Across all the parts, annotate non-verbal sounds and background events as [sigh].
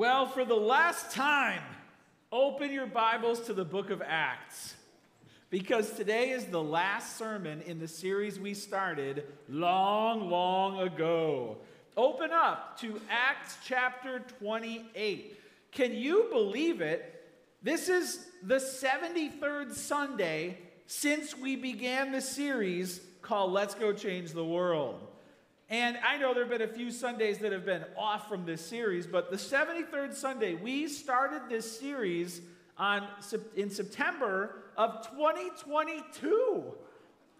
Well, for the last time, open your Bibles to the book of Acts. Because today is the last sermon in the series we started long, long ago. Open up to Acts chapter 28. Can you believe it? This is the 73rd Sunday since we began the series called Let's Go Change the World. And I know there have been a few Sundays that have been off from this series, but the 73rd Sunday, we started this series on, in September of 2022.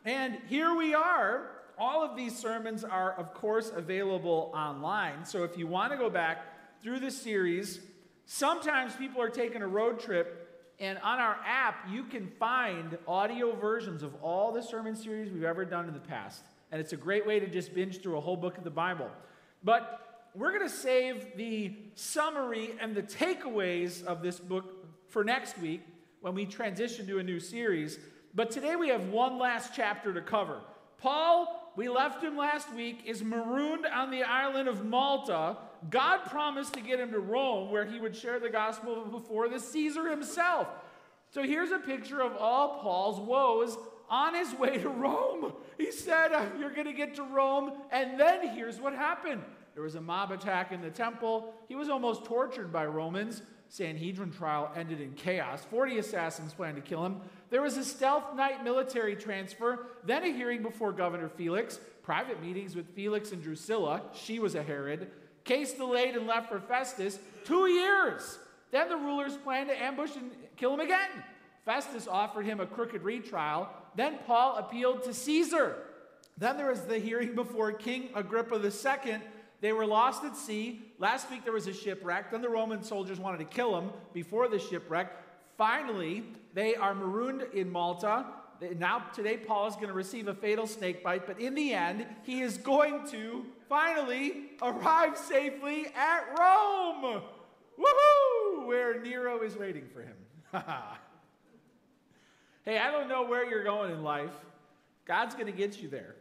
And here we are. All of these sermons are, of course, available online. So if you want to go back through the series, sometimes people are taking a road trip, and on our app, you can find audio versions of all the sermon series we've ever done in the past and it's a great way to just binge through a whole book of the Bible. But we're going to save the summary and the takeaways of this book for next week when we transition to a new series. But today we have one last chapter to cover. Paul, we left him last week, is marooned on the island of Malta. God promised to get him to Rome where he would share the gospel before the Caesar himself. So here's a picture of all Paul's woes on his way to Rome. He said, uh, You're going to get to Rome. And then here's what happened there was a mob attack in the temple. He was almost tortured by Romans. Sanhedrin trial ended in chaos. 40 assassins planned to kill him. There was a stealth night military transfer, then a hearing before Governor Felix, private meetings with Felix and Drusilla. She was a Herod. Case delayed and left for Festus. Two years. Then the rulers planned to ambush and kill him again. Festus offered him a crooked retrial. Then Paul appealed to Caesar. Then there was the hearing before King Agrippa II. They were lost at sea. Last week there was a shipwreck. Then the Roman soldiers wanted to kill him before the shipwreck. Finally, they are marooned in Malta. Now, today, Paul is going to receive a fatal snake bite, but in the end, he is going to finally arrive safely at Rome. Woohoo! Where Nero is waiting for him. [laughs] Hey, I don't know where you're going in life. God's going to get you there.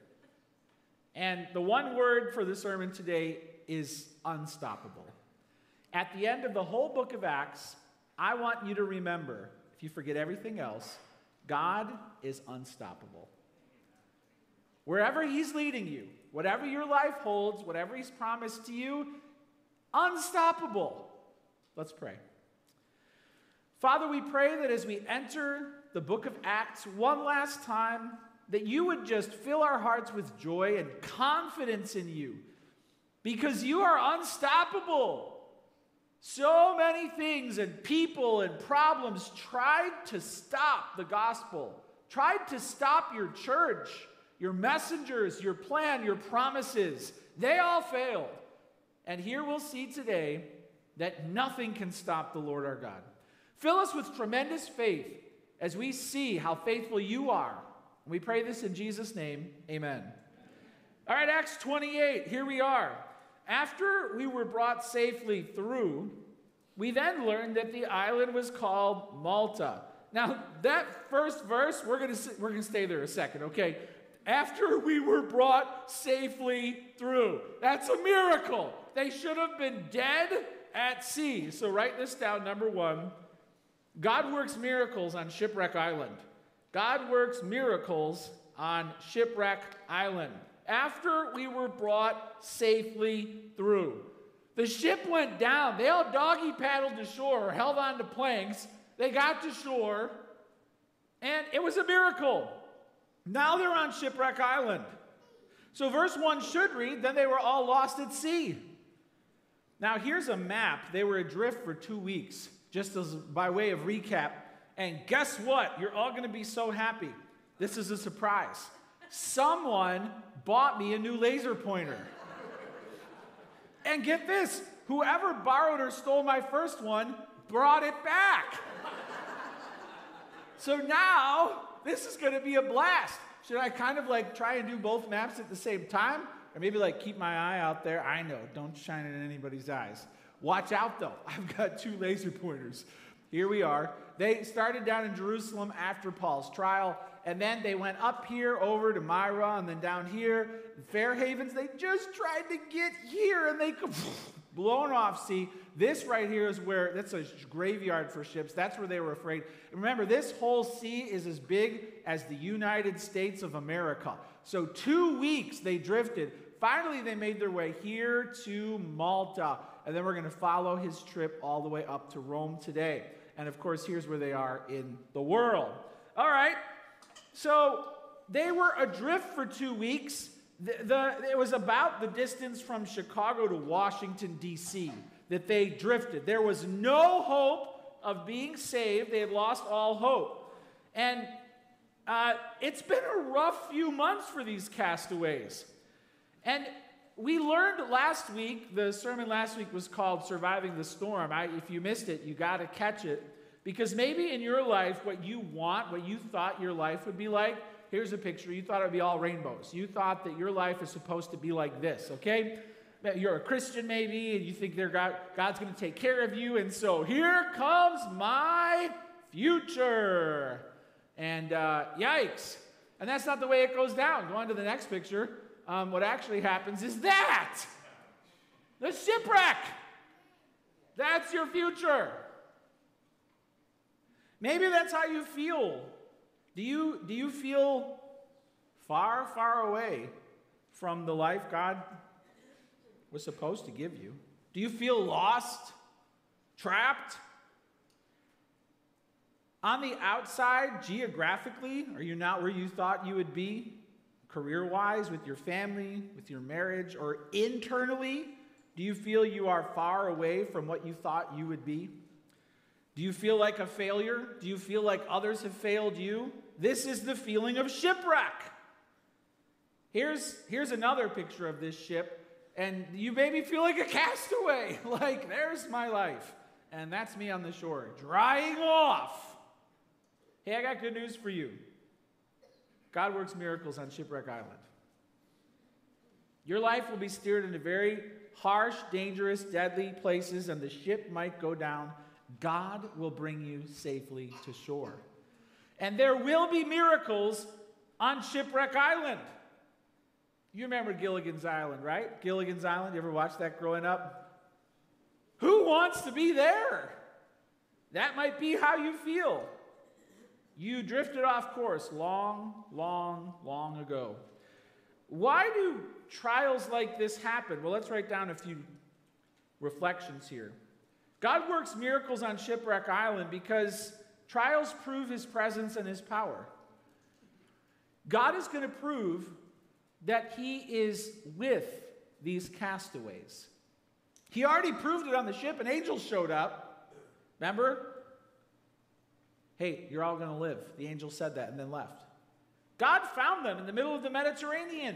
And the one word for the sermon today is unstoppable. At the end of the whole book of Acts, I want you to remember, if you forget everything else, God is unstoppable. Wherever He's leading you, whatever your life holds, whatever He's promised to you, unstoppable. Let's pray. Father, we pray that as we enter the book of Acts one last time, that you would just fill our hearts with joy and confidence in you because you are unstoppable. So many things and people and problems tried to stop the gospel, tried to stop your church, your messengers, your plan, your promises. They all failed. And here we'll see today that nothing can stop the Lord our God. Fill us with tremendous faith as we see how faithful you are. We pray this in Jesus' name. Amen. All right, Acts 28, here we are. After we were brought safely through, we then learned that the island was called Malta. Now, that first verse, we're going to we're going to stay there a second, okay? After we were brought safely through. That's a miracle. They should have been dead at sea. So write this down number 1. God works miracles on Shipwreck Island. God works miracles on Shipwreck Island after we were brought safely through. The ship went down. They all doggy paddled to shore or held on to planks. They got to shore, and it was a miracle. Now they're on Shipwreck Island. So, verse 1 should read, Then they were all lost at sea. Now, here's a map. They were adrift for two weeks just as by way of recap. And guess what? You're all going to be so happy. This is a surprise. Someone bought me a new laser pointer. And get this whoever borrowed or stole my first one brought it back. so now this is going to be a blast. Should I kind of like try and do both maps at the same time? Or maybe like keep my eye out there? I know, don't shine it in anybody's eyes. Watch out though, [laughs] I've got two laser pointers. Here we are. They started down in Jerusalem after Paul's trial, and then they went up here over to Myra, and then down here, Fair Havens. They just tried to get here, and they [laughs] blown off. See, This right here is where, that's a graveyard for ships. That's where they were afraid. Remember, this whole sea is as big as the United States of America. So, two weeks they drifted. Finally, they made their way here to Malta. And then we're going to follow his trip all the way up to Rome today. And of course, here's where they are in the world. All right. So, they were adrift for two weeks. The, the, it was about the distance from Chicago to Washington, D.C., that they drifted. There was no hope of being saved, they had lost all hope. And uh, it's been a rough few months for these castaways. And we learned last week, the sermon last week was called Surviving the Storm. I, if you missed it, you got to catch it. Because maybe in your life, what you want, what you thought your life would be like, here's a picture. You thought it would be all rainbows. You thought that your life is supposed to be like this, okay? You're a Christian maybe, and you think God, God's going to take care of you. And so here comes my future. And uh, yikes. And that's not the way it goes down. Go on to the next picture. Um, what actually happens is that the shipwreck. That's your future. Maybe that's how you feel do you, do you feel far, far away from the life God was supposed to give you? Do you feel lost, trapped? On the outside, geographically, are you not where you thought you would be? Career wise, with your family, with your marriage, or internally, do you feel you are far away from what you thought you would be? Do you feel like a failure? Do you feel like others have failed you? This is the feeling of shipwreck. Here's, here's another picture of this ship, and you maybe feel like a castaway. [laughs] like, there's my life. And that's me on the shore, drying off. Hey, I got good news for you God works miracles on Shipwreck Island. Your life will be steered into very harsh, dangerous, deadly places, and the ship might go down. God will bring you safely to shore. And there will be miracles on Shipwreck Island. You remember Gilligan's Island, right? Gilligan's Island, you ever watched that growing up? Who wants to be there? That might be how you feel. You drifted off course long, long, long ago. Why do trials like this happen? Well, let's write down a few reflections here. God works miracles on Shipwreck Island because Trials prove his presence and his power. God is going to prove that he is with these castaways. He already proved it on the ship, and angels showed up. Remember? Hey, you're all going to live. The angel said that and then left. God found them in the middle of the Mediterranean.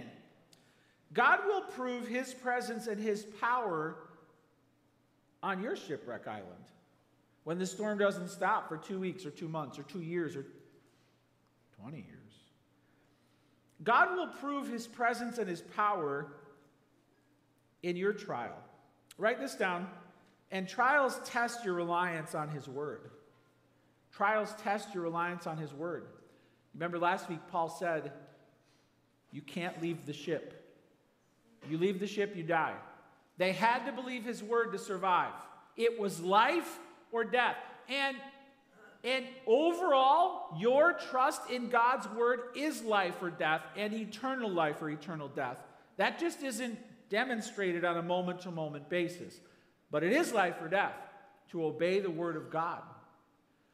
God will prove his presence and his power on your shipwreck island. When the storm doesn't stop for two weeks or two months or two years or 20 years. God will prove his presence and his power in your trial. Write this down. And trials test your reliance on his word. Trials test your reliance on his word. Remember last week, Paul said, You can't leave the ship. You leave the ship, you die. They had to believe his word to survive. It was life or death. And and overall, your trust in God's word is life or death and eternal life or eternal death. That just isn't demonstrated on a moment to moment basis. But it is life or death to obey the word of God.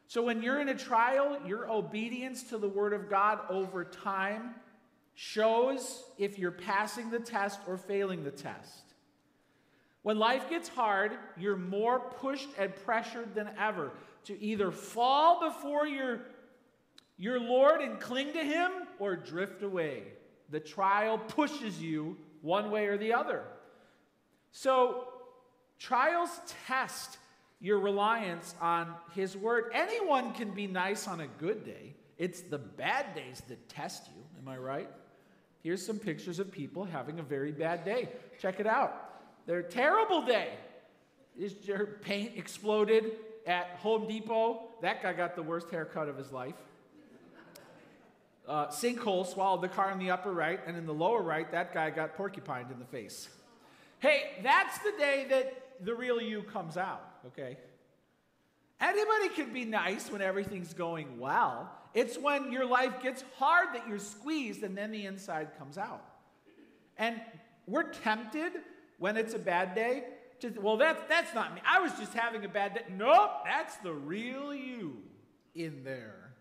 So when you're in a trial, your obedience to the word of God over time shows if you're passing the test or failing the test. When life gets hard, you're more pushed and pressured than ever to either fall before your, your Lord and cling to Him or drift away. The trial pushes you one way or the other. So, trials test your reliance on His Word. Anyone can be nice on a good day, it's the bad days that test you. Am I right? Here's some pictures of people having a very bad day. Check it out. Their terrible day. His paint exploded at Home Depot. That guy got the worst haircut of his life. Uh, sinkhole swallowed the car in the upper right, and in the lower right, that guy got porcupined in the face. Hey, that's the day that the real you comes out, okay? Anybody can be nice when everything's going well. It's when your life gets hard that you're squeezed and then the inside comes out. And we're tempted when it's a bad day to, well, that's, that's not me. I was just having a bad day. Nope, that's the real you in there.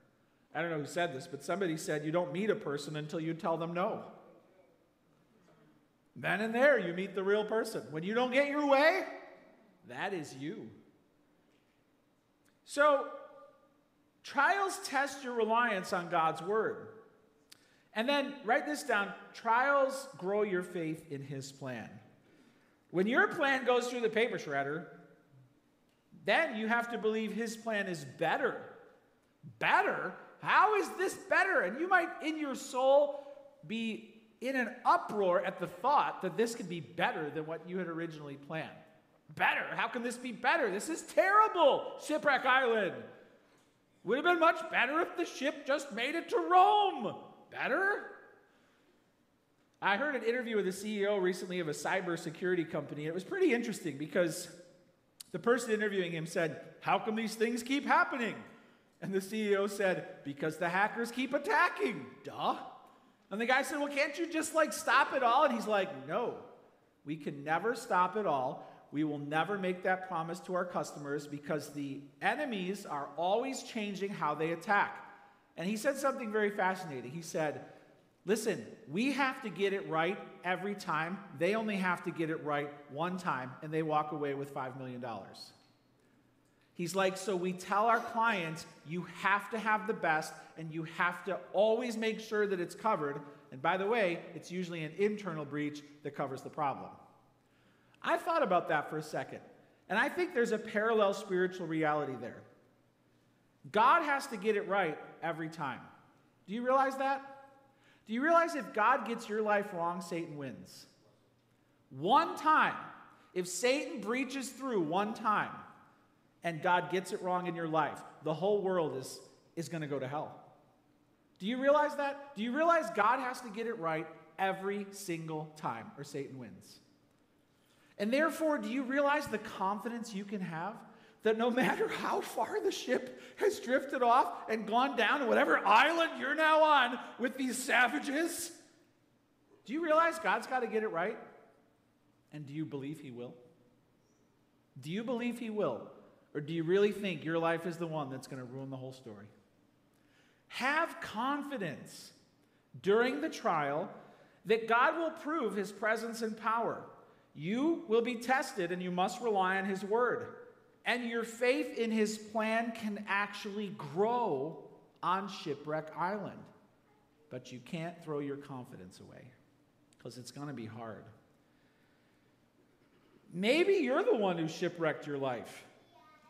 I don't know who said this, but somebody said you don't meet a person until you tell them no. Then and there, you meet the real person. When you don't get your way, that is you. So, trials test your reliance on God's word. And then write this down trials grow your faith in His plan. When your plan goes through the paper shredder, then you have to believe His plan is better. Better? How is this better? And you might, in your soul, be in an uproar at the thought that this could be better than what you had originally planned. Better? How can this be better? This is terrible, Shipwreck Island. Would have been much better if the ship just made it to Rome. Better? I heard an interview with the CEO recently of a cybersecurity company. And it was pretty interesting because the person interviewing him said, How come these things keep happening? And the CEO said, Because the hackers keep attacking. Duh. And the guy said, Well, can't you just like stop it all? And he's like, No, we can never stop it all. We will never make that promise to our customers because the enemies are always changing how they attack. And he said something very fascinating. He said, Listen, we have to get it right every time. They only have to get it right one time, and they walk away with $5 million. He's like, so we tell our clients, you have to have the best, and you have to always make sure that it's covered. And by the way, it's usually an internal breach that covers the problem. I thought about that for a second, and I think there's a parallel spiritual reality there. God has to get it right every time. Do you realize that? Do you realize if God gets your life wrong, Satan wins? One time, if Satan breaches through one time, and God gets it wrong in your life, the whole world is, is going to go to hell. Do you realize that? Do you realize God has to get it right every single time or Satan wins? And therefore, do you realize the confidence you can have that no [laughs] matter how far the ship has drifted off and gone down to whatever island you're now on with these savages, do you realize God's got to get it right? And do you believe He will? Do you believe He will? Or do you really think your life is the one that's going to ruin the whole story? Have confidence during the trial that God will prove his presence and power. You will be tested and you must rely on his word. And your faith in his plan can actually grow on Shipwreck Island. But you can't throw your confidence away because it's going to be hard. Maybe you're the one who shipwrecked your life.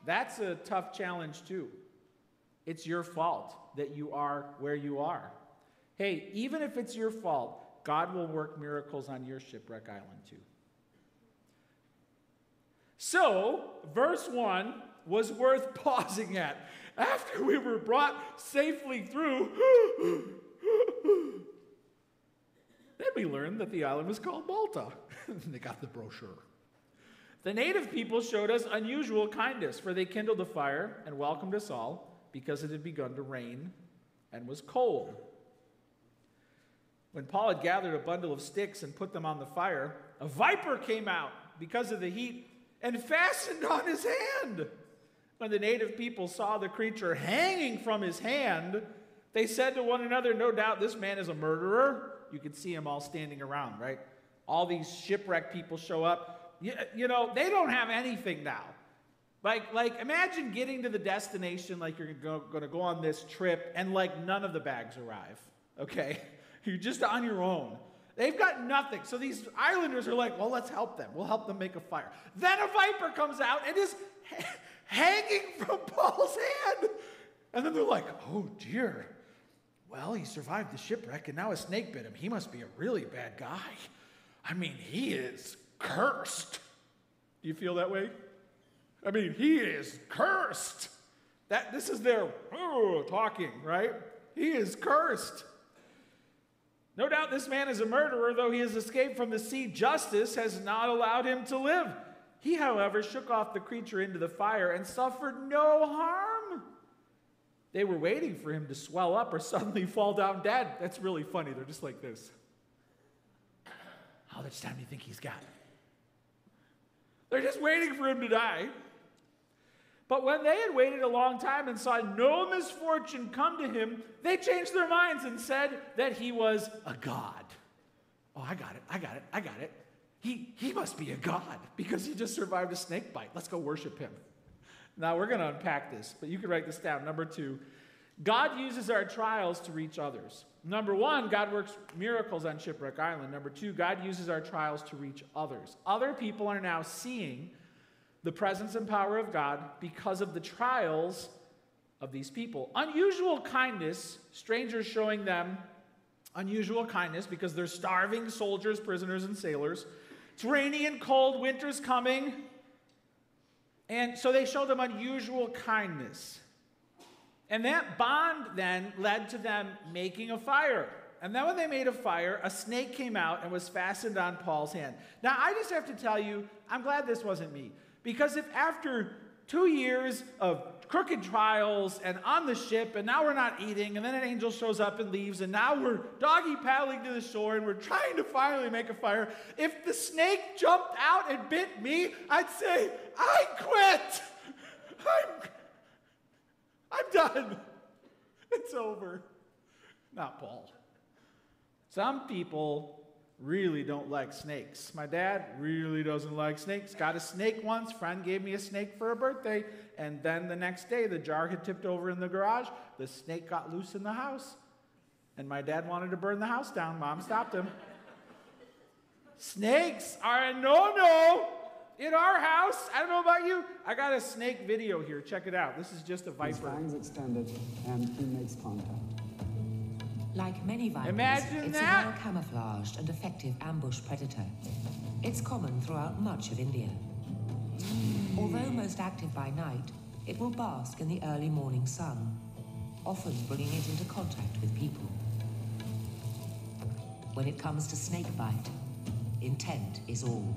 That's a tough challenge, too. It's your fault that you are where you are. Hey, even if it's your fault, God will work miracles on your shipwreck island, too. So, verse 1 was worth [laughs] pausing at. After we were brought safely through, [gasps] then we learned that the island was called Malta. [laughs] they got the brochure. The native people showed us unusual kindness, for they kindled a fire and welcomed us all because it had begun to rain and was cold. When Paul had gathered a bundle of sticks and put them on the fire, a viper came out because of the heat and fastened on his hand. When the native people saw the creature hanging from his hand, they said to one another, No doubt this man is a murderer. You can see them all standing around, right? All these shipwrecked people show up you, you know, they don't have anything now. Like, like imagine getting to the destination, like you're going to go on this trip, and like none of the bags arrive. Okay, [laughs] you're just on your own. They've got nothing. So these islanders are like, well, let's help them. We'll help them make a fire. Then a viper comes out and is hanging from [laughs] Paul's hand. And then they're like, oh dear. Well, he survived the shipwreck and now a snake bit him. He must be a really bad guy. I mean, he is cursed. Do you feel that way? I mean, he is cursed. That this is their talking, right? He is cursed. No doubt this man is a murderer, though he has escaped from the sea. Justice has not allowed him to live. He, however, shook off the creature into the fire and suffered no harm. They were waiting for him to swell up or [laughs] suddenly fall down dead. That's really funny. They're just like this. How much time do you think he's got? They're just waiting for him to die. But when they had waited a long time and saw no misfortune come to him, they changed their minds and said that he was a god. Oh, I got it. I got it. I got it. He, he must be a god because he just survived a snake bite. Let's go worship him. Now, we're going to unpack this, but you can write this down. Number two, God uses our trials to reach others. Number one, God works miracles on Shipwreck Island. Number two, God uses our trials to reach others. Other people are now seeing the presence and power of God because of the trials of these people. Unusual kindness, strangers showing them unusual kindness because they're starving soldiers, prisoners, and sailors. It's rainy and cold, winter's coming. And so they show them unusual kindness. And that bond then led to them making a fire. And then when they made a fire, a snake came out and was fastened on Paul's hand. Now, I just have to tell you, I'm glad this wasn't me. Because if after two years of crooked trials and on the ship, and now we're not eating, and then an angel shows up and leaves, and now we're doggy paddling to the shore, and we're trying to finally make a fire. If the snake jumped out and bit me, I'd say, I quit. I'm, I'm done. It's over. Not Paul. Some people really don't like snakes. My dad really doesn't like snakes. Got a snake once. Friend gave me a snake for a birthday. And then the next day, the jar had tipped over in the garage. The snake got loose in the house. And my dad wanted to burn the house down. Mom stopped him. Snakes are a no no in our house. I don't know about you. I got a snake video here. Check it out. This is just a viper. His fangs extended, and he makes contact. Like many vipers, Imagine it's that. a well camouflaged and effective ambush predator. It's common throughout much of India. Although most active by night, it will bask in the early morning sun, often bringing it into contact with people. When it comes to snake bite, intent is all,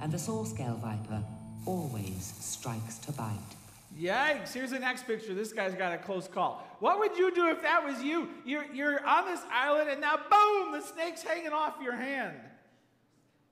and the saw scale viper always strikes to bite. Yikes, here's the next picture. This guy's got a close call. What would you do if that was you? You're, you're on this island and now, boom, the snake's hanging off your hand.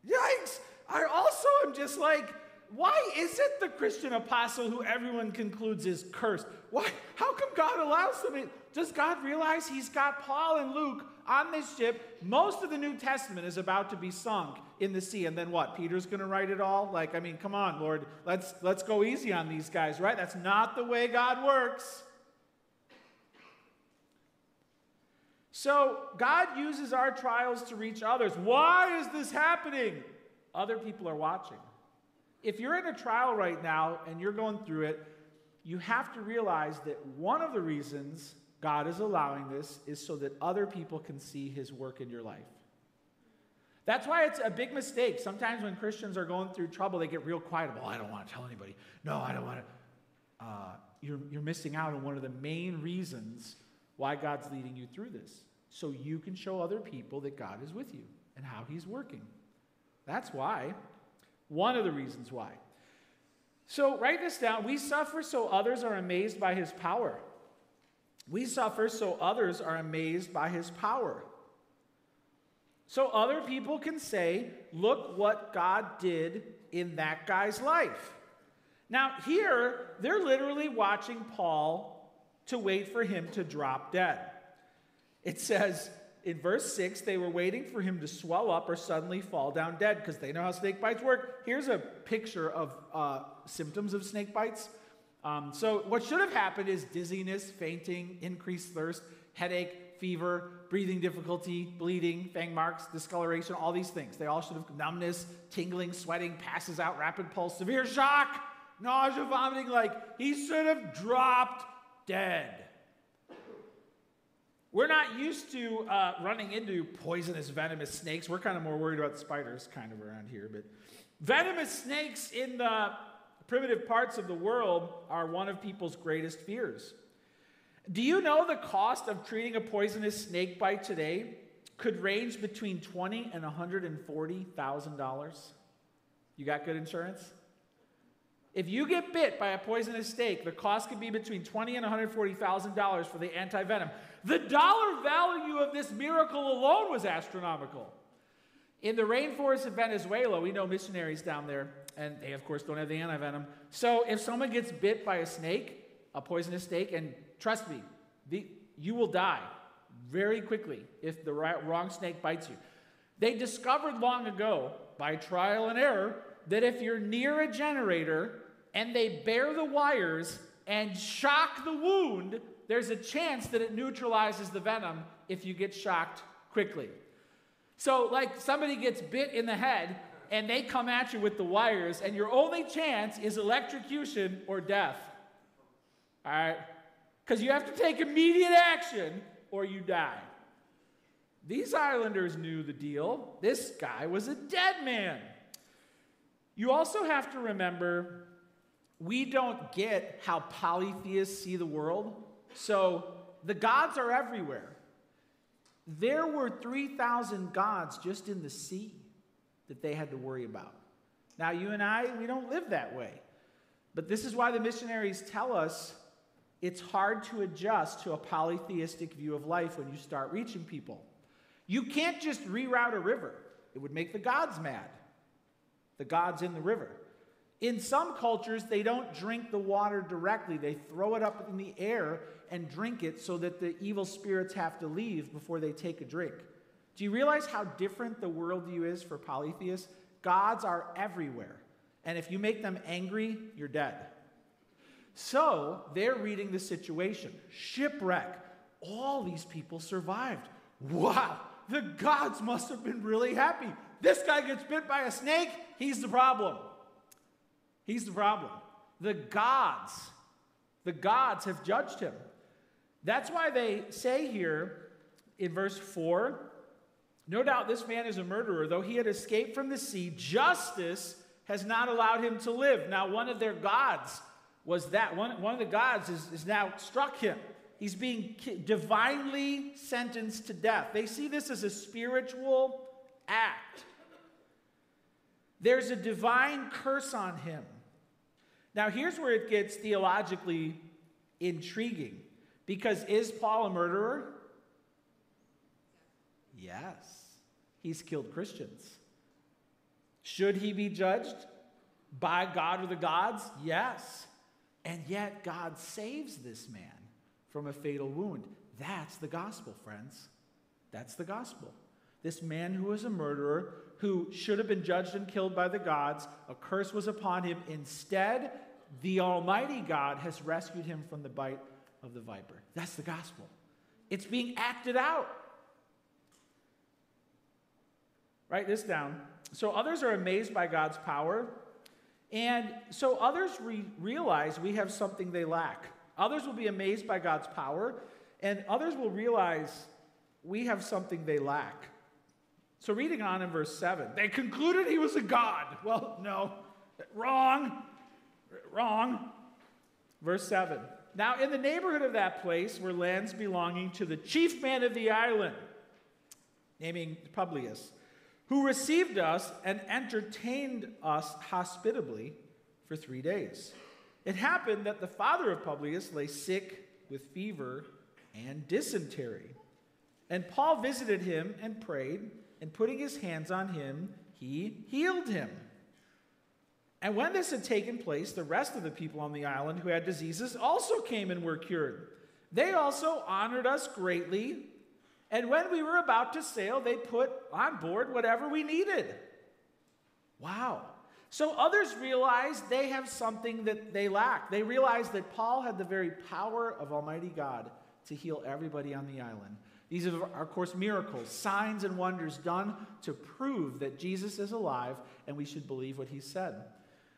Yikes! I also am just like, why is it the Christian apostle who everyone concludes is cursed? Why? How come God allows them? Does God realize He's got Paul and Luke on this ship? Most of the New Testament is about to be sunk in the sea, and then what? Peter's going to write it all? Like, I mean, come on, Lord, let's let's go easy on these guys, right? That's not the way God works. So God uses our trials to reach others. Why is this happening? Other people are watching. If you're in a trial right now and you're going through it, you have to realize that one of the reasons God is allowing this is so that other people can see his work in your life. That's why it's a big mistake. Sometimes when Christians are going through trouble, they get real quiet. Well, I don't want to tell anybody. No, I don't want to. Uh, you're, you're missing out on one of the main reasons why God's leading you through this. So you can show other people that God is with you and how he's working. That's why. One of the reasons why. So write this down. We suffer so others are amazed by his power. We suffer so others are amazed by his power. So other people can say, look what God did in that guy's life. Now, here, they're literally watching Paul to wait for him to drop dead. It says in verse 6 they were waiting for him to swell up or suddenly fall down dead because they know how snake bites work. Here's a picture of uh, symptoms of snake bites. Um, so, what should have happened is dizziness, fainting, increased thirst, headache, fever, breathing difficulty, bleeding, fang marks, discoloration, all these things. They all should have numbness, tingling, sweating, passes out, rapid pulse, severe shock, nausea, vomiting. Like he should have dropped dead. We're not used to uh, running into poisonous, venomous snakes. We're kind of more worried about spiders, kind of around here. But venomous snakes in the primitive parts of the world are one of people's greatest fears. Do you know the cost of treating a poisonous snake bite today could range between twenty and one hundred and forty thousand dollars? You got good insurance? If you get bit by a poisonous snake, the cost could be between twenty and one hundred forty thousand dollars for the antivenom. The dollar value of this miracle alone was astronomical. In the rainforest of Venezuela, we know missionaries down there, and they of course don't have the antivenom. So if someone gets bit by a snake, a poisonous snake, and trust me, the, you will die very quickly if the right, wrong snake bites you. They discovered long ago, by trial and error, that if you're near a generator and they bare the wires and shock the wound, there's a chance that it neutralizes the venom if you get shocked quickly. So, like somebody gets bit in the head and they come at you with the wires, and your only chance is electrocution or death. All right? Because you have to take immediate action or you die. These islanders knew the deal. This guy was a dead man. You also have to remember we don't get how polytheists see the world. So the gods are everywhere. There were 3,000 gods just in the sea that they had to worry about. Now, you and I, we don't live that way. But this is why the missionaries tell us it's hard to adjust to a polytheistic view of life when you start reaching people. You can't just reroute a river, it would make the gods mad. The gods in the river. In some cultures, they don't drink the water directly, they throw it up in the air and drink it so that the evil spirits have to leave before they take a drink. Do you realize how different the worldview is for polytheists? Gods are everywhere. And if you make them angry, you're dead. So they're reading the situation shipwreck. All these people survived. Wow, the gods must have been really happy. This guy gets bit by a snake, he's the problem. He's the problem. The gods, the gods have judged him. That's why they say here in verse 4 no doubt this man is a murderer. Though he had escaped from the sea, justice has not allowed him to live. Now, one of their gods was that. One, one of the gods is, is now struck him. He's being divinely sentenced to death. They see this as a spiritual act. There's a divine curse on him. Now, here's where it gets theologically intriguing. Because is Paul a murderer? Yes. He's killed Christians. Should he be judged by God or the gods? Yes. And yet, God saves this man from a fatal wound. That's the gospel, friends. That's the gospel. This man who was a murderer, who should have been judged and killed by the gods, a curse was upon him. Instead, the Almighty God has rescued him from the bite of the viper. That's the gospel. It's being acted out. Write this down. So others are amazed by God's power, and so others re- realize we have something they lack. Others will be amazed by God's power, and others will realize we have something they lack. So, reading on in verse 7, they concluded he was a god. Well, no, wrong, wrong. Verse 7 Now, in the neighborhood of that place were lands belonging to the chief man of the island, naming Publius who received us and entertained us hospitably for three days. It happened that the father of Publius lay sick with fever and dysentery. And Paul visited him and prayed, and putting his hands on him, he healed him. And when this had taken place, the rest of the people on the island who had diseases also came and were cured. They also honored us greatly and when we were about to sail, they put on board whatever we needed. Wow. So others realized they have something that they lack. They realized that Paul had the very power of Almighty God to heal everybody on the island. These are, of course, miracles, signs, and wonders done to prove that Jesus is alive and we should believe what he said.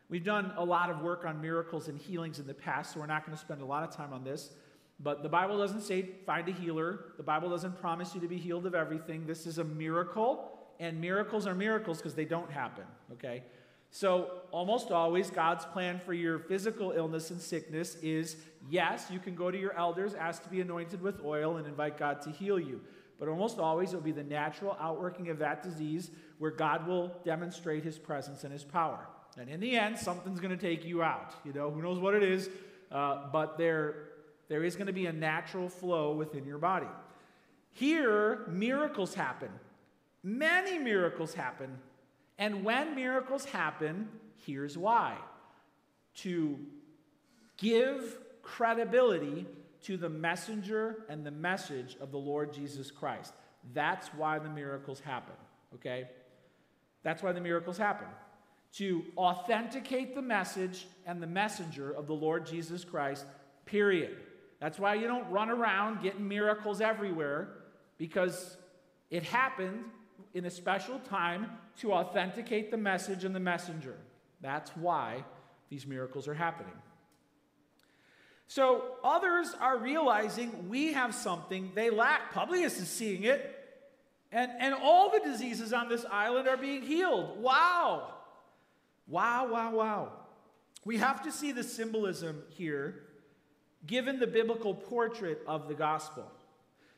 We've done a lot of work on miracles and healings in the past, so we're not going to spend a lot of time on this. But the Bible doesn't say find a healer. The Bible doesn't promise you to be healed of everything. This is a miracle, and miracles are miracles because they don't happen, okay? So, almost always, God's plan for your physical illness and sickness is yes, you can go to your elders, ask to be anointed with oil, and invite God to heal you. But almost always, it will be the natural outworking of that disease where God will demonstrate his presence and his power. And in the end, something's going to take you out. You know, who knows what it is, uh, but there, there is going to be a natural flow within your body. Here, miracles happen. Many miracles happen. And when miracles happen, here's why to give credibility to the messenger and the message of the Lord Jesus Christ. That's why the miracles happen, okay? That's why the miracles happen. To authenticate the message and the messenger of the Lord Jesus Christ, period. That's why you don't run around getting miracles everywhere, because it happened in a special time to authenticate the message and the messenger. That's why these miracles are happening. So others are realizing we have something they lack. Publius is seeing it. And, and all the diseases on this island are being healed. Wow. Wow, wow, wow. We have to see the symbolism here given the biblical portrait of the gospel.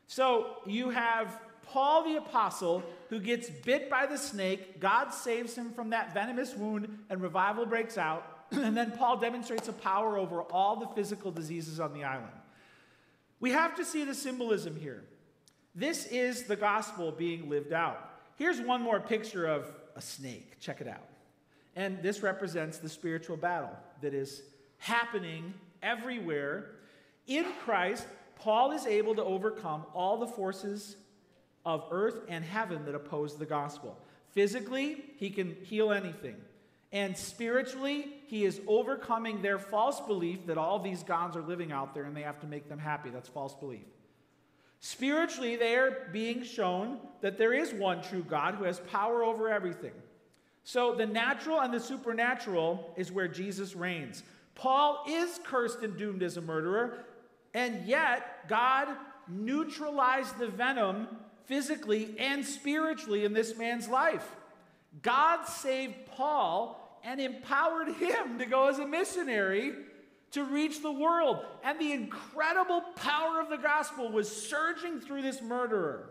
So you have Paul the apostle who gets bit by the snake, God saves him from that venomous wound, and revival breaks out. [clears throat] and then Paul demonstrates a power over all the physical diseases on the island. We have to see the symbolism here. This is the gospel being lived out. Here's one more picture of a snake. Check it out. And this represents the spiritual battle that is happening everywhere. In Christ, Paul is able to overcome all the forces of earth and heaven that oppose the gospel. Physically, he can heal anything. And spiritually, he is overcoming their false belief that all these gods are living out there and they have to make them happy. That's false belief. Spiritually, they are being shown that there is one true God who has power over everything. So the natural and the supernatural is where Jesus reigns. Paul is cursed and doomed as a murderer, and yet God neutralized the venom physically and spiritually in this man's life. God saved Paul and empowered him to go as a missionary to reach the world. And the incredible power of the gospel was surging through this murderer.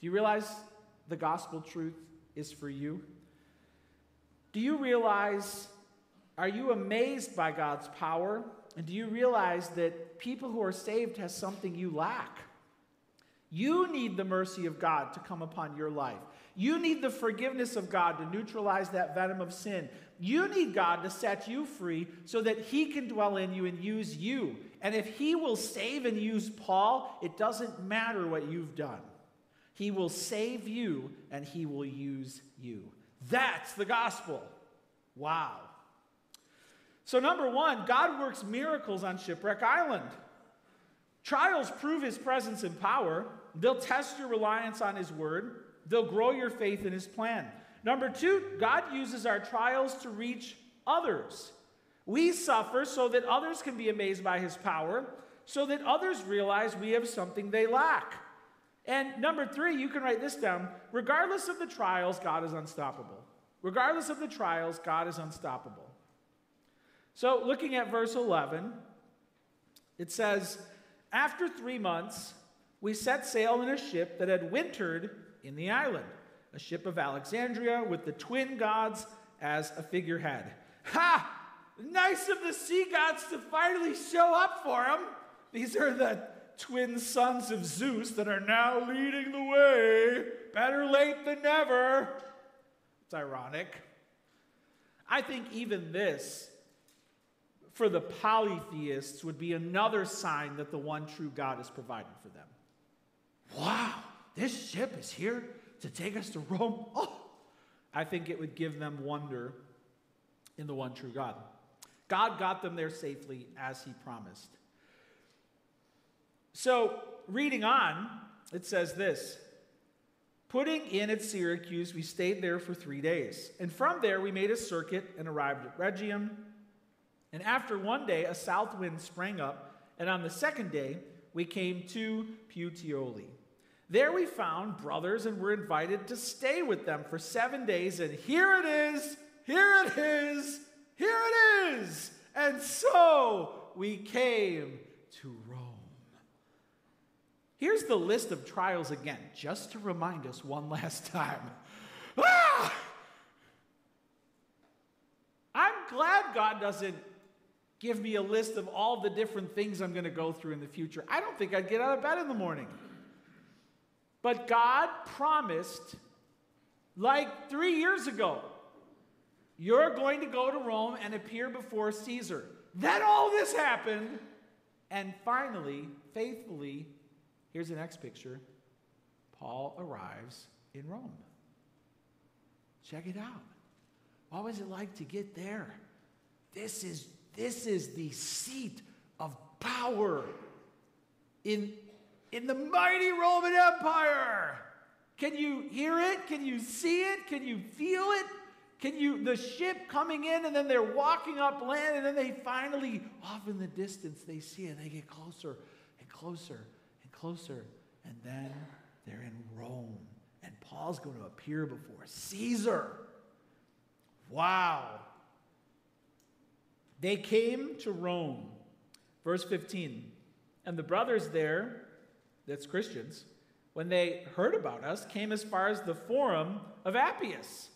Do you realize the gospel truth is for you? Do you realize, are you amazed by God's power? And do you realize that people who are saved has something you lack? You need the mercy of God to come upon your life. You need the forgiveness of God to neutralize that venom of sin. You need God to set you free so that He can dwell in you and use you. And if He will save and use Paul, it doesn't matter what you've done. He will save you and He will use you. That's the gospel. Wow. So, number one, God works miracles on Shipwreck Island. Trials prove His presence and power. They'll test your reliance on His word, they'll grow your faith in His plan. Number two, God uses our trials to reach others. We suffer so that others can be amazed by His power, so that others realize we have something they lack. And number three, you can write this down regardless of the trials, God is unstoppable. Regardless of the trials, God is unstoppable. So, looking at verse 11, it says, After three months, we set sail in a ship that had wintered in the island, a ship of Alexandria with the twin gods as a figurehead. Ha! Nice of the sea gods to finally show up for him. These are the twin sons of Zeus that are now leading the way. Better late than never. It's ironic. I think even this, for the polytheists, would be another sign that the one true God is providing for them. Wow, this ship is here to take us to Rome. [laughs] Oh, I think it would give them wonder in the one true God. God got them there safely as he promised. So, reading on, it says this Putting in at Syracuse, we stayed there for three days. And from there, we made a circuit and arrived at Rhegium. And after one day, a south wind sprang up. And on the second day, we came to Puteoli. There we found brothers and were invited to stay with them for seven days. And here it is, here it is, here it is. And so we came to Rome. Here's the list of trials again, just to remind us one last time. Ah! I'm glad God doesn't give me a list of all the different things I'm going to go through in the future, I don't think I'd get out of bed in the morning. But God promised, like three years ago, you're going to go to Rome and appear before Caesar. Then all this happened. And finally, faithfully, here's the next picture Paul arrives in Rome. Check it out. What was it like to get there? This is, this is the seat of power in, in the mighty Roman Empire. Can you hear it? Can you see it? Can you feel it? Can you, the ship coming in and then they're walking up land and then they finally, off in the distance, they see it. They get closer and closer and closer. And then they're in Rome. And Paul's going to appear before Caesar. Wow. They came to Rome. Verse 15. And the brothers there, that's Christians, when they heard about us, came as far as the forum of Appius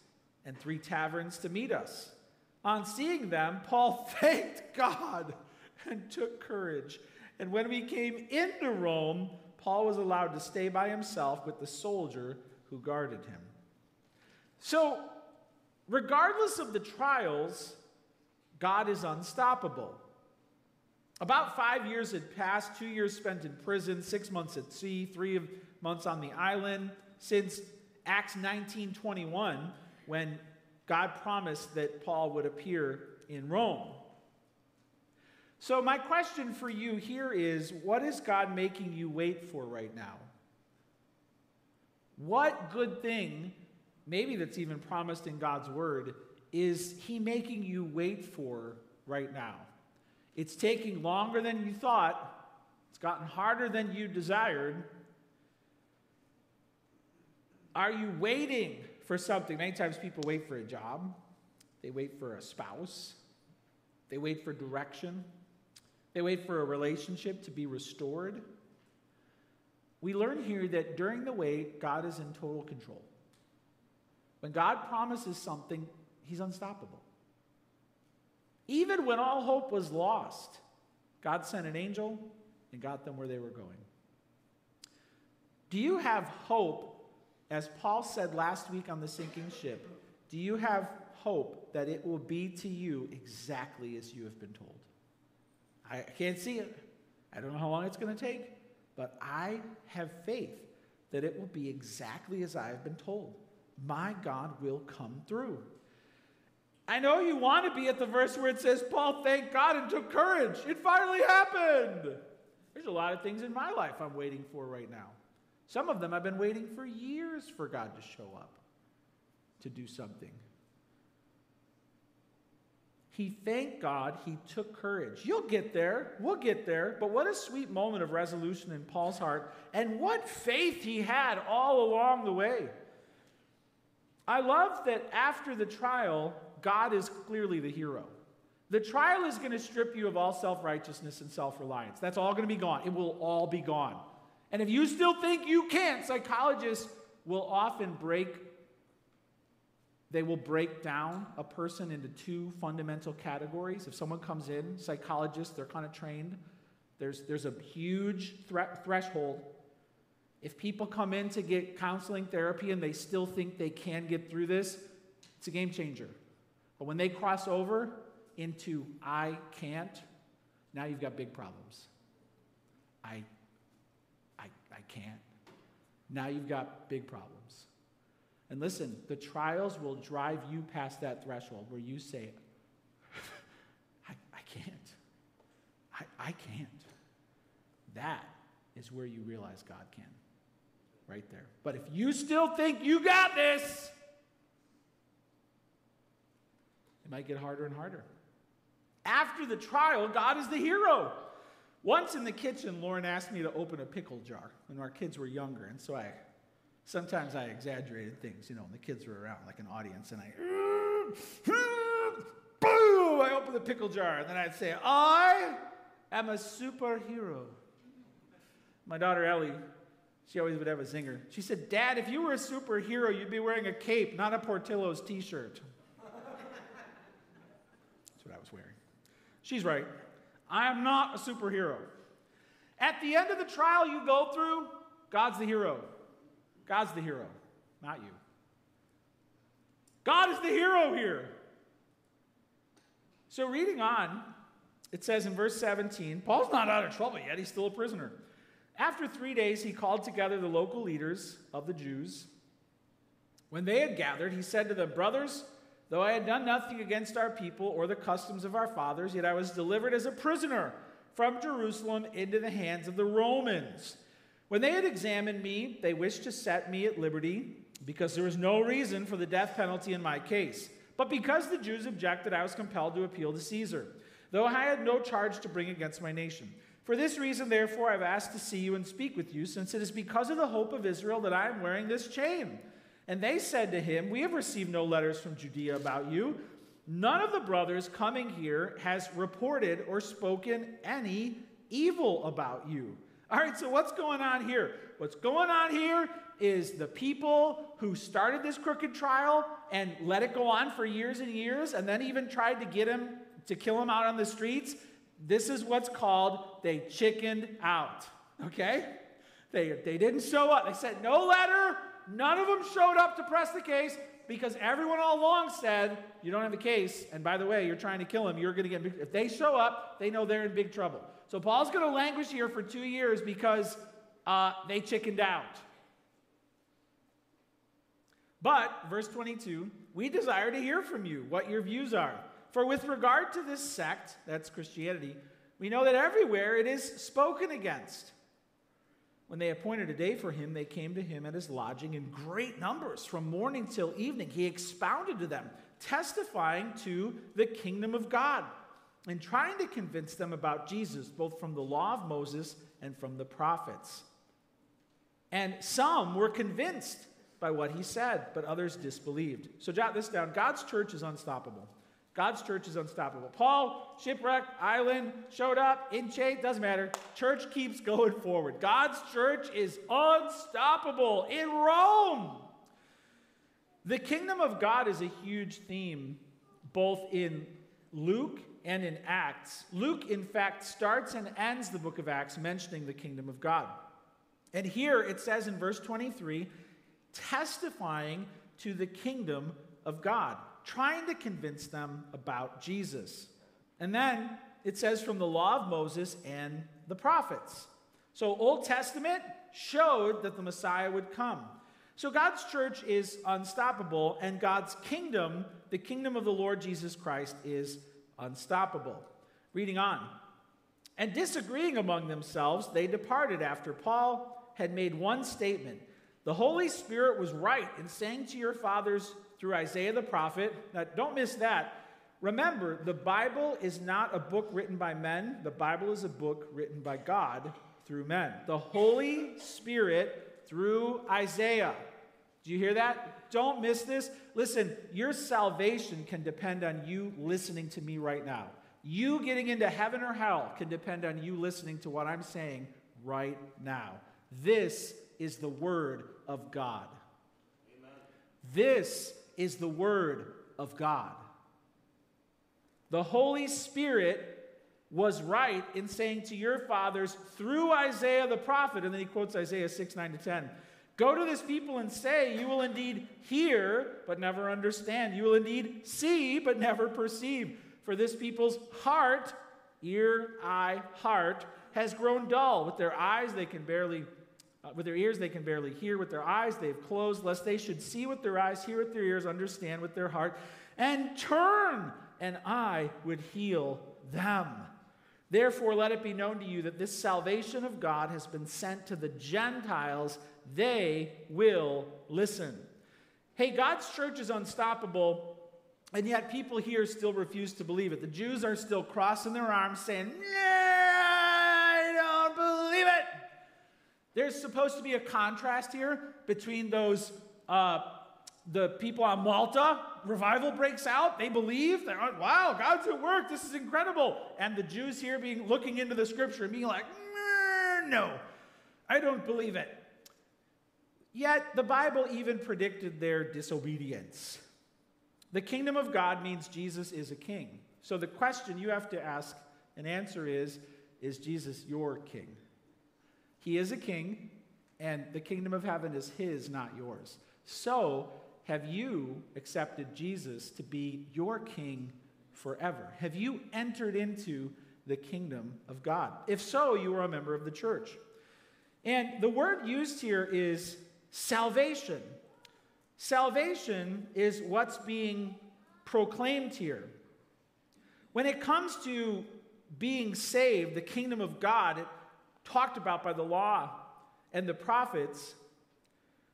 and three taverns to meet us. On seeing them, Paul [laughs] thanked God and took courage. And when we came into Rome, Paul was allowed to stay by himself with the soldier who guarded him. So, regardless of the trials, God is unstoppable. About five years had passed, two years spent in prison, six months at sea, three months on the island, since Acts 19:21, when God promised that Paul would appear in Rome. So, my question for you here is what is God making you wait for right now? What good thing, maybe that's even promised in God's word, is He making you wait for right now? It's taking longer than you thought, it's gotten harder than you desired. Are you waiting for something? Many times people wait for a job, they wait for a spouse, they wait for direction, they wait for a relationship to be restored. We learn here that during the wait, God is in total control. When God promises something, He's unstoppable. Even when all hope was lost, God sent an angel and got them where they were going. Do you have hope, as Paul said last week on the sinking ship? Do you have hope that it will be to you exactly as you have been told? I can't see it. I don't know how long it's going to take, but I have faith that it will be exactly as I have been told. My God will come through. I know you want to be at the verse where it says, Paul thanked God and took courage. It finally happened. There's a lot of things in my life I'm waiting for right now. Some of them I've been waiting for years for God to show up, to do something. He thanked God, he took courage. You'll get there, we'll get there, but what a sweet moment of resolution in Paul's heart, and what faith he had all along the way. I love that after the trial, God is clearly the hero. The trial is going to strip you of all self righteousness and self reliance. That's all going to be gone. It will all be gone. And if you still think you can't, psychologists will often break they will break down a person into two fundamental categories. If someone comes in, psychologists, they're kind of trained. There's, there's a huge thre- threshold. If people come in to get counseling therapy and they still think they can get through this, it's a game changer. But when they cross over into I can't, now you've got big problems. I, I, I can't. Now you've got big problems. And listen, the trials will drive you past that threshold where you say, [laughs] I, I can't. I, I can't. That is where you realize God can. Right there. But if you still think you got this, it might get harder and harder. After the trial, God is the hero. Once in the kitchen, Lauren asked me to open a pickle jar when our kids were younger. And so I Sometimes I exaggerated things, you know, when the kids were around like an audience, and I, boom, I open the pickle jar, and then I'd say, I am a superhero. My daughter Ellie, she always would have a zinger. She said, Dad, if you were a superhero, you'd be wearing a cape, not a Portillo's t shirt. That's what I was wearing. She's right. I am not a superhero. At the end of the trial you go through, God's the hero. God's the hero, not you. God is the hero here. So, reading on, it says in verse 17 Paul's not out of trouble yet, he's still a prisoner. After three days, he called together the local leaders of the Jews. When they had gathered, he said to them, Brothers, though I had done nothing against our people or the customs of our fathers, yet I was delivered as a prisoner from Jerusalem into the hands of the Romans. When they had examined me, they wished to set me at liberty because there was no reason for the death penalty in my case. But because the Jews objected, I was compelled to appeal to Caesar, though I had no charge to bring against my nation. For this reason, therefore, I've asked to see you and speak with you, since it is because of the hope of Israel that I am wearing this chain. And they said to him, We have received no letters from Judea about you. None of the brothers coming here has reported or spoken any evil about you. All right, so what's going on here? What's going on here is the people who started this crooked trial and let it go on for years and years, and then even tried to get him to kill him out on the streets. This is what's called they chickened out. Okay? They, they didn't show up. They said no letter. None of them showed up to press the case because everyone all along said, You don't have a case. And by the way, you're trying to kill him. You're going to get. If they show up, they know they're in big trouble. So Paul's going to languish here for two years because uh, they chickened out. But, verse 22, we desire to hear from you what your views are. For with regard to this sect, that's Christianity, we know that everywhere it is spoken against. When they appointed a day for him, they came to him at his lodging in great numbers from morning till evening. He expounded to them, testifying to the kingdom of God and trying to convince them about Jesus, both from the law of Moses and from the prophets. And some were convinced by what he said, but others disbelieved. So jot this down God's church is unstoppable. God's church is unstoppable. Paul, shipwreck, island, showed up, in chain, doesn't matter. Church keeps going forward. God's church is unstoppable in Rome. The kingdom of God is a huge theme both in Luke and in Acts. Luke, in fact, starts and ends the book of Acts mentioning the kingdom of God. And here it says in verse 23 testifying to the kingdom of God, trying to convince them about Jesus. And then it says from the law of Moses and the prophets. So, Old Testament showed that the Messiah would come. So, God's church is unstoppable, and God's kingdom, the kingdom of the Lord Jesus Christ, is unstoppable. Reading on. And disagreeing among themselves, they departed after Paul had made one statement. The Holy Spirit was right in saying to your fathers through Isaiah the prophet, now don't miss that. Remember, the Bible is not a book written by men, the Bible is a book written by God through men. The Holy Spirit through Isaiah. Do you hear that? Don't miss this. Listen, your salvation can depend on you listening to me right now. You getting into heaven or hell can depend on you listening to what I'm saying right now. This is the Word of God. Amen. This is the Word of God. The Holy Spirit was right in saying to your fathers through Isaiah the prophet, and then he quotes Isaiah 6 9 to 10. Go to this people and say, You will indeed hear, but never understand. You will indeed see, but never perceive. For this people's heart, ear, eye, heart, has grown dull. With their eyes, they can barely uh, with their ears, they can barely hear. With their eyes, they've closed, lest they should see with their eyes, hear with their ears, understand with their heart, and turn, and I would heal them. Therefore, let it be known to you that this salvation of God has been sent to the Gentiles. They will listen. Hey, God's church is unstoppable, and yet people here still refuse to believe it. The Jews are still crossing their arms saying, There's supposed to be a contrast here between those, uh, the people on Malta, revival breaks out, they believe, they're like, wow, God's at work, this is incredible. And the Jews here being looking into the scripture and being like, no, I don't believe it. Yet the Bible even predicted their disobedience. The kingdom of God means Jesus is a king. So the question you have to ask and answer is Is Jesus your king? He is a king, and the kingdom of heaven is his, not yours. So, have you accepted Jesus to be your king forever? Have you entered into the kingdom of God? If so, you are a member of the church. And the word used here is salvation. Salvation is what's being proclaimed here. When it comes to being saved, the kingdom of God, talked about by the law and the prophets,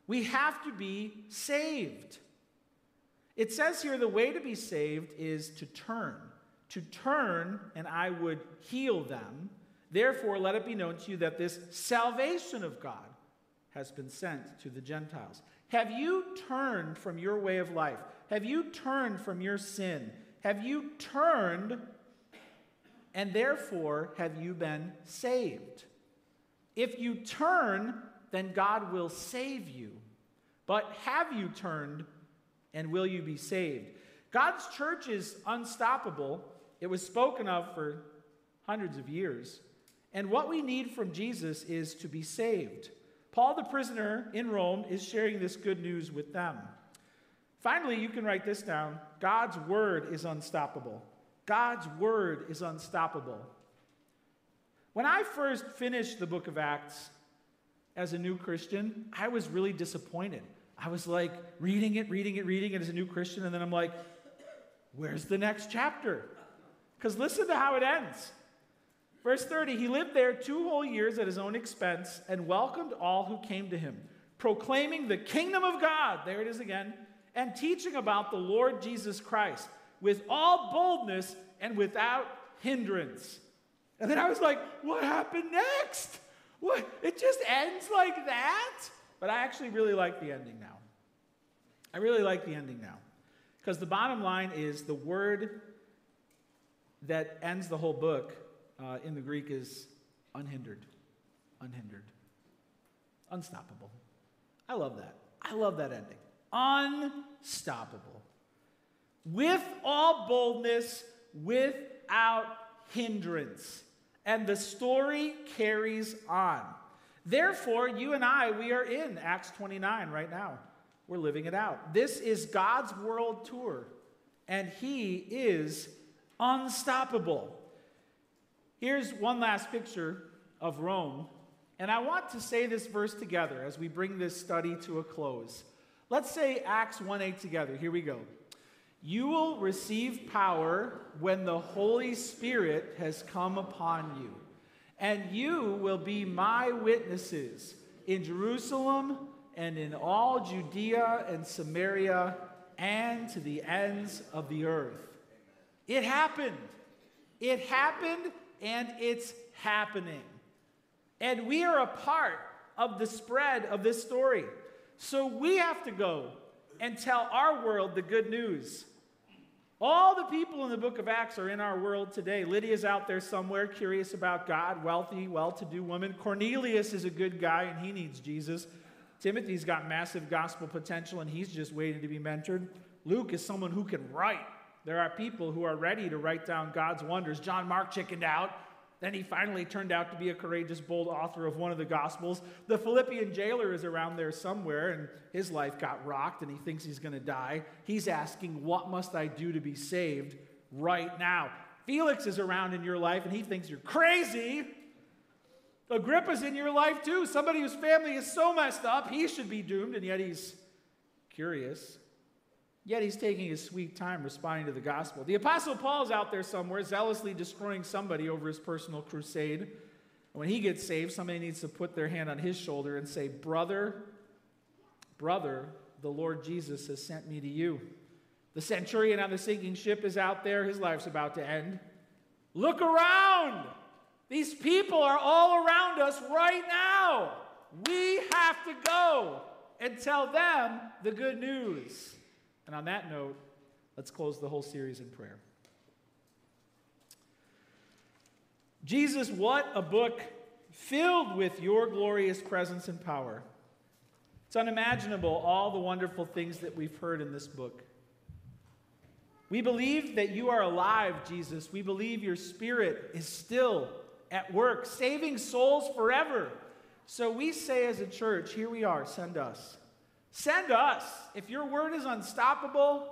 we have to be saved. It says here the way to be saved is to turn. To turn, and I would heal them. Therefore, let it be known to you that this salvation of God has been sent to the Gentiles. Have you turned from your way of life? Have you turned from your sin? Have you turned, and therefore have you been saved? If you turn, then God will save you. But have you turned, and will you be saved? God's church is unstoppable. It was spoken of for hundreds of years. And what we need from Jesus is to be saved. Paul, the prisoner in Rome, is sharing this good news with them. Finally, you can write this down God's word is unstoppable. God's word is unstoppable. When I first finished the book of Acts as a new Christian, I was really disappointed. I was like reading it, reading it, reading it as a new Christian, and then I'm like, where's the next chapter? Because listen to how it ends. Verse 30 He lived there two whole years at his own expense and welcomed all who came to him, proclaiming the kingdom of God, there it is again, and teaching about the Lord Jesus Christ with all boldness and without hindrance. And then I was like, what happened next? What? It just ends like that? But I actually really like the ending now. I really like the ending now. Because the bottom line is the word that ends the whole book uh, in the Greek is unhindered. Unhindered. Unstoppable. I love that. I love that ending. Unstoppable. With all boldness, without hindrance and the story carries on. Therefore, you and I, we are in Acts 29 right now. We're living it out. This is God's world tour, and He is unstoppable. Here's one last picture of Rome, and I want to say this verse together as we bring this study to a close. Let's say Acts 1 8 together. Here we go. You will receive power when the Holy Spirit has come upon you, and you will be my witnesses in Jerusalem and in all Judea and Samaria and to the ends of the earth. It happened. It happened and it's happening. And we are a part of the spread of this story. So we have to go and tell our world the good news. All the people in the book of Acts are in our world today. Lydia's out there somewhere, curious about God, wealthy, well to do woman. Cornelius is a good guy and he needs Jesus. Timothy's got massive gospel potential and he's just waiting to be mentored. Luke is someone who can write. There are people who are ready to write down God's wonders. John Mark chickened out. Then he finally turned out to be a courageous, bold author of one of the Gospels. The Philippian jailer is around there somewhere, and his life got rocked, and he thinks he's going to die. He's asking, What must I do to be saved right now? Felix is around in your life, and he thinks you're crazy. Agrippa's in your life too. Somebody whose family is so messed up, he should be doomed, and yet he's curious. Yet he's taking his sweet time responding to the gospel. The Apostle Paul's out there somewhere zealously destroying somebody over his personal crusade. When he gets saved, somebody needs to put their hand on his shoulder and say, Brother, brother, the Lord Jesus has sent me to you. The centurion on the sinking ship is out there, his life's about to end. Look around. These people are all around us right now. We have to go and tell them the good news. And on that note, let's close the whole series in prayer. Jesus, what a book filled with your glorious presence and power. It's unimaginable all the wonderful things that we've heard in this book. We believe that you are alive, Jesus. We believe your spirit is still at work, saving souls forever. So we say as a church, here we are, send us. Send us. If your word is unstoppable,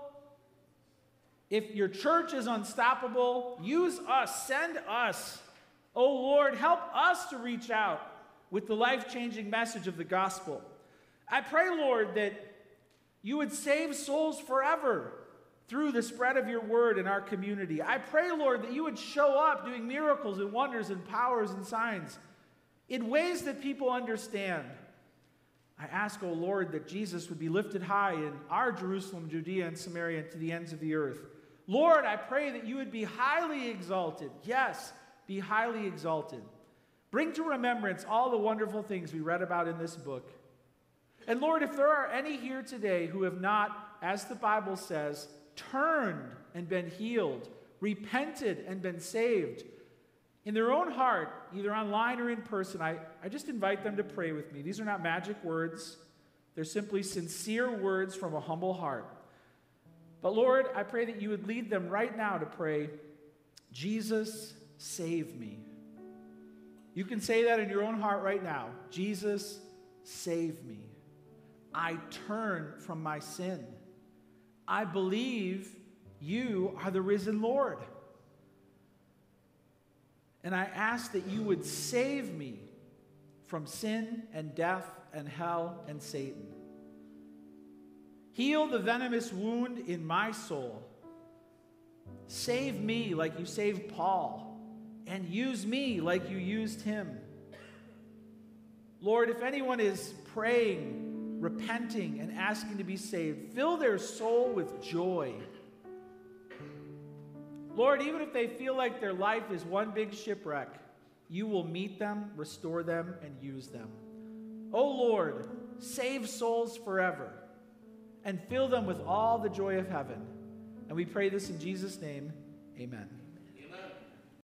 if your church is unstoppable, use us, send us. Oh Lord, help us to reach out with the life changing message of the gospel. I pray, Lord, that you would save souls forever through the spread of your word in our community. I pray, Lord, that you would show up doing miracles and wonders and powers and signs in ways that people understand. I ask, O Lord, that Jesus would be lifted high in our Jerusalem, Judea, and Samaria and to the ends of the earth. Lord, I pray that you would be highly exalted. Yes, be highly exalted. Bring to remembrance all the wonderful things we read about in this book. And Lord, if there are any here today who have not, as the Bible says, turned and been healed, repented and been saved in their own heart, either online or in person, I, I just invite them to pray with me. These are not magic words, they're simply sincere words from a humble heart. But Lord, I pray that you would lead them right now to pray, Jesus, save me. You can say that in your own heart right now Jesus, save me. I turn from my sin. I believe you are the risen Lord. And I ask that you would save me from sin and death and hell and Satan. Heal the venomous wound in my soul. Save me like you saved Paul, and use me like you used him. Lord, if anyone is praying repenting and asking to be saved. Fill their soul with joy. Lord, even if they feel like their life is one big shipwreck, you will meet them, restore them, and use them. Oh Lord, save souls forever and fill them with all the joy of heaven. And we pray this in Jesus' name. Amen.